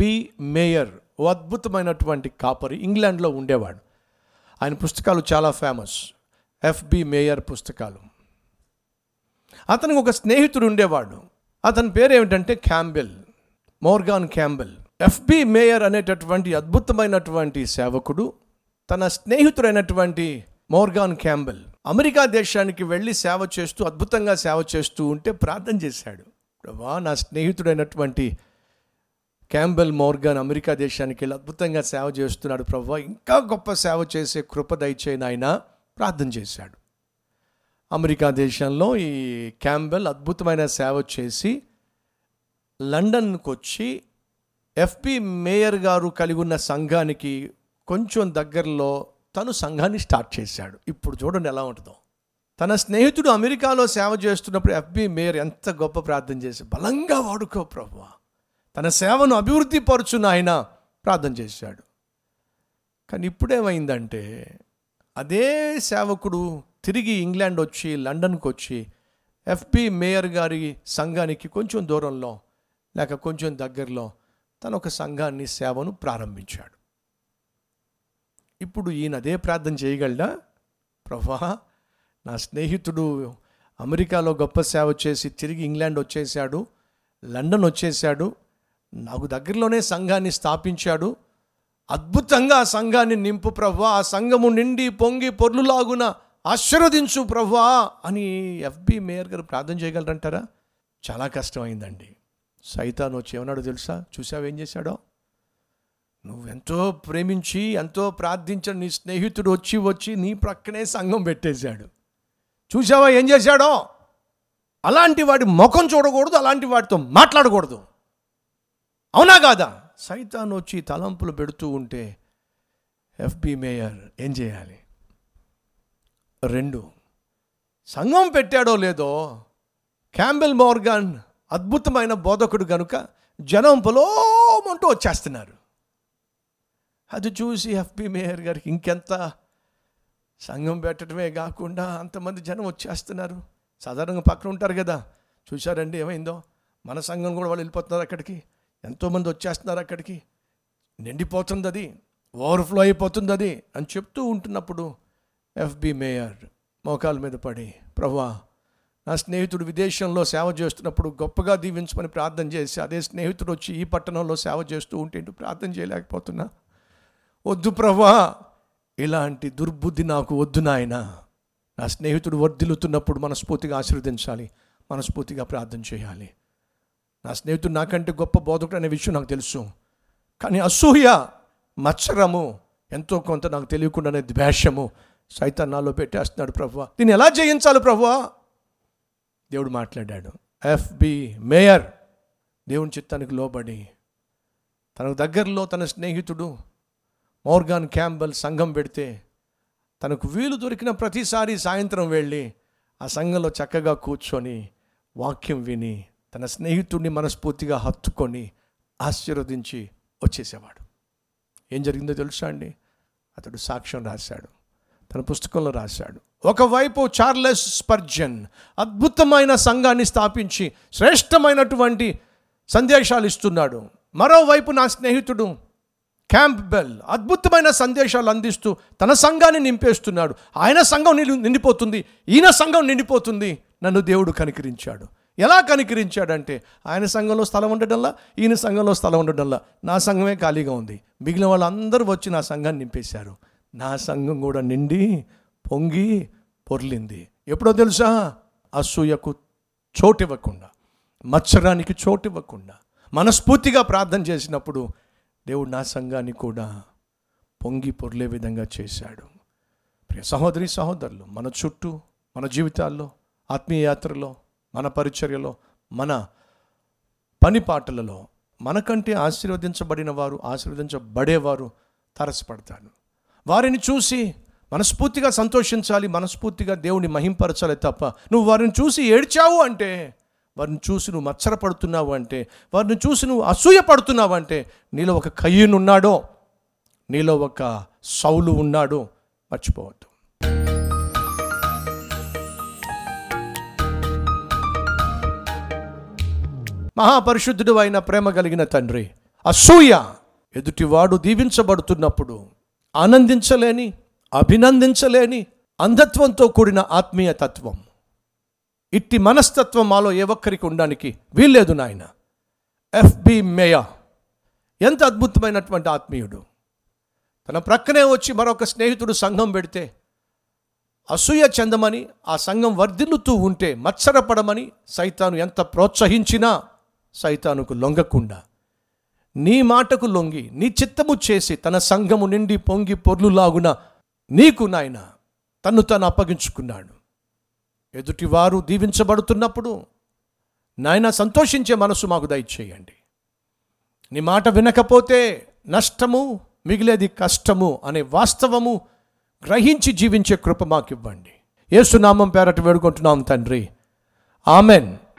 B mayor ఓ అద్భుతమైనటువంటి కాపరి ఇంగ్లాండ్లో ఉండేవాడు. ఆయన పుస్తకాలు చాలా ఫేమస్. ఎఫ్బి మేయర్ పుస్తకాలు. అతనికి ఒక స్నేహితుడు ఉండేవాడు. అతని పేరు ఏమిటంటే Campbell Morgan Campbell. F B Meyer అనేటటువంటి అద్భుతమైనటువంటి సేవకుడు తన స్నేహితుడైనటువంటి మోర్గాన్ క్యాంబెల్ అమెరికా దేశానికి వెళ్ళి సేవ చేస్తూ అద్భుతంగా సేవ చేస్తూ ఉంటే ప్రార్థన చేశాడు. ప్రభా నా స్నేహితుడైనటువంటి క్యాంబెల్ మోర్గన్ అమెరికా దేశానికి వెళ్ళి అద్భుతంగా సేవ చేస్తున్నాడు ప్రభు ఇంకా గొప్ప సేవ చేసే కృప దయచేయని ఆయన ప్రార్థన చేశాడు. అమెరికా దేశంలో ఈ క్యాంబెల్ అద్భుతమైన సేవ చేసి లండన్కు వచ్చి ఎఫ్పి మేయర్ గారు కలిగి ఉన్న సంఘానికి కొంచెం దగ్గరలో తను సంఘాన్ని స్టార్ట్ చేశాడు. ఇప్పుడు చూడండి ఎలా ఉంటుందో. తన స్నేహితుడు అమెరికాలో సేవ చేస్తున్నప్పుడు ఎఫ్బి మేయర్ ఎంత గొప్ప ప్రార్థన చేసి బలంగా వాడుకో ప్రభు తన సేవను అభివృద్ధి పరుచున్న ఆయన ప్రార్థన చేశాడు. కానీ ఇప్పుడేమైందంటే అదే సేవకుడు తిరిగి ఇంగ్లాండ్ వచ్చి లండన్కి వచ్చి ఎఫ్పి మేయర్ గారి సంఘానికి కొంచెం దూరంలో లేక కొంచెం దగ్గరలో తన ఒక సంఘాన్ని సేవను ప్రారంభించాడు. ఇప్పుడు ఈయన అదే ప్రార్థన చేయగలడా? ప్రభా నా స్నేహితుడు అమెరికాలో గొప్ప సేవ చేసి తిరిగి ఇంగ్లాండ్ వచ్చేసాడు లండన్ వచ్చేసాడు నాకు దగ్గరలోనే సంఘాన్ని స్థాపించాడు. అద్భుతంగా ఆ సంఘాన్ని నింపు ప్రవ్వా ఆ సంఘము నిండి పొంగి పొర్లులాగున ఆశీర్వదించు ప్రవ్వా అని ఎఫ్బి మేయర్ గారు ప్రార్థన చేయగలరంటారా? చాలా కష్టమైందండి. సైతాన్ వచ్చి ఏమన్నాడో తెలుసా? చూసావేం ఏం చేశాడో? నువ్వెంతో ప్రేమించి ఎంతో ప్రార్థించిన నీ స్నేహితుడు వచ్చి వచ్చి నీ ప్రక్కనే సంఘం పెట్టేశాడు. చూసావా ఏం చేశాడో? అలాంటి వాడి ముఖం చూడకూడదు అలాంటి వాడితో మాట్లాడకూడదు. అవునా కాదా? సైతాన్ వచ్చి తలంపులు పెడుతూ ఉంటే ఎఫ్బి మేయర్ ఏం చేయాలి? రెండు సంఘం పెట్టాడో లేదో క్యాంబెల్ మోర్గాన్ అద్భుతమైన బోధకుడు కనుక జనం పొలోమంటూ వచ్చేస్తున్నారు. అది చూసి ఎఫ్బి మేయర్ గారికి ఇంకెంత? సంఘం పెట్టడమే కాకుండా అంతమంది జనం వచ్చేస్తున్నారు. సాధారణంగా పక్కన ఉంటారు కదా. చూశారండి ఏమైందో? మన సంఘం కూడా వాళ్ళు వెళ్ళిపోతున్నారు అక్కడికి. ఎంతోమంది వచ్చేస్తున్నారు అక్కడికి? నిండిపోతుంది అది ఓవర్ఫ్లో అయిపోతుంది అది అని చెప్తూ ఉంటున్నప్పుడు ఎఫ్బి మేయర్ మోకాల మీద పడి ప్రభా నా స్నేహితుడు విదేశంలో సేవ చేస్తున్నప్పుడు గొప్పగా దీవించమని ప్రార్థన చేసి అదే స్నేహితుడు వచ్చి ఈ పట్టణంలో సేవ చేస్తూ ఉంటే ప్రార్థన చేయలేకపోతున్నా? వద్దు ప్రభా ఇలాంటి దుర్బుద్ధి నాకు వద్దు నాయన. నా స్నేహితుడు వర్ధిల్లుతున్నప్పుడు మనస్ఫూర్తిగా ఆశీర్వదించాలి మనస్ఫూర్తిగా ప్రార్థన చేయాలి. నా స్నేహితుడు నాకంటే గొప్ప బోధకుడు అనే విషయం నాకు తెలుసు. కానీ అసూయ మత్సరము ఎంతో కొంత నాకు తెలియకుండానే ద్వేషము సైతం నాలో పెట్టేస్తున్నాడు ప్రభువ. దీన్ని ఎలా జయించాలి ప్రభువా? దేవుడు మాట్లాడాడు. ఎఫ్బి మేయర్ దేవుని చిత్తానికి లోబడి తనకు దగ్గరలో తన స్నేహితుడు మోర్గాన్ క్యాంబల్ సంఘం పెడితే తనకు వీలు దొరికిన ప్రతిసారి సాయంత్రం వెళ్ళి ఆ సంఘంలో చక్కగా కూర్చొని వాక్యం విని తన స్నేహితుడిని మనస్ఫూర్తిగా హత్తుకొని ఆశీర్వదించి వచ్చేసేవాడు. ఏం జరిగిందో తెలుసా అండి? అతడు సాక్ష్యం రాశాడు. తన పుస్తకంలో రాశాడు. ఒకవైపు చార్లెస్ స్పర్జన్ అద్భుతమైన సంఘాన్ని స్థాపించి శ్రేష్టమైనటువంటి సందేశాలు ఇస్తున్నాడు. మరోవైపు నా స్నేహితుడు క్యాంప్బెల్ అద్భుతమైన సందేశాలు అందిస్తూ తన సంఘాన్ని నింపేస్తున్నాడు. ఆయన సంఘం నిండి నిండిపోతుంది. ఈయన సంఘం నిండిపోతుంది. నన్ను దేవుడు కనికరించాడు. ఎలా కనికరించాడంటే ఆయన సంఘంలో స్థలం ఉండడంలా ఈయన సంఘంలో స్థలం ఉండడంలా నా సంఘమే ఖాళీగా ఉంది. మిగిలిన వాళ్ళందరూ వచ్చి నా సంఘాన్ని నింపేశారు. నా సంఘం కూడా నిండి పొంగి పొర్లింది. ఎప్పుడో తెలుసా? అసూయకు చోటివ్వకుండా మత్సరానికి చోటివ్వకుండా మనస్ఫూర్తిగా ప్రార్థన చేసినప్పుడు దేవుడు నా సంఘాన్ని కూడా పొంగి పొర్లే విధంగా చేశాడు. ప్రియ సహోదరి సహోదరులు మన చుట్టూ మన జీవితాల్లో ఆత్మీయ యాత్రలో మన పరిచర్యలో మన పని పాటలలో మనకంటే ఆశీర్వదించబడిన వారు ఆశీర్వదించబడేవారు తరసపడతాను వారిని చూసి మనస్ఫూర్తిగా సంతోషించాలి మనస్ఫూర్తిగా దేవుని మహింపరచాలి తప్ప నువ్వు వారిని చూసి ఏడ్చావు అంటే వారిని చూసి నువ్వు మచ్చరపడుతున్నావు అంటే వారిని చూసి నువ్వు అసూయ పడుతున్నావు అంటే నీలో ఒక కయ్యనున్నాడో నీలో ఒక సౌలు ఉన్నాడో మర్చిపోవద్దు. మహాపరిశుద్ధుడు అయిన ప్రేమ కలిగిన తండ్రి అసూయ ఎదుటివాడు దీవించబడుతున్నప్పుడు ఆనందించలేని అభినందించలేని అంధత్వంతో కూడిన ఆత్మీయ తత్వం. ఇట్టి మనస్తత్వం మాలో ఏ ఒక్కరికి ఉండడానికి వీల్లేదు నాయన. ఎఫ్బి మేయా ఎంత అద్భుతమైనటువంటి ఆత్మీయుడు. తన ప్రక్కనే వచ్చి మరొక స్నేహితుడు సంఘం పెడితే అసూయ చెందమని ఆ సంఘం వర్ధిల్లుతూ ఉంటే మత్సరపడమని సైతాను ఎంత ప్రోత్సహించినా సైతానుకు లొంగకుండా నీ మాటకు లొంగి నీ చిత్తము చేసి తన సంఘము నిండి పొంగి పొర్లులాగున నీకు నాయన తన్ను తను అప్పగించుకున్నాడు. ఎదుటివారు దీవించబడుతున్నప్పుడు నాయన సంతోషించే మనసు మాకు దయచేయండి. నీ మాట వినకపోతే నష్టము మిగిలేది కష్టము అనే వాస్తవము గ్రహించి జీవించే కృప మాకివ్వండి. ఏసునామం పేరట వేడుకుంటున్నాం తండ్రి. ఆమెన్.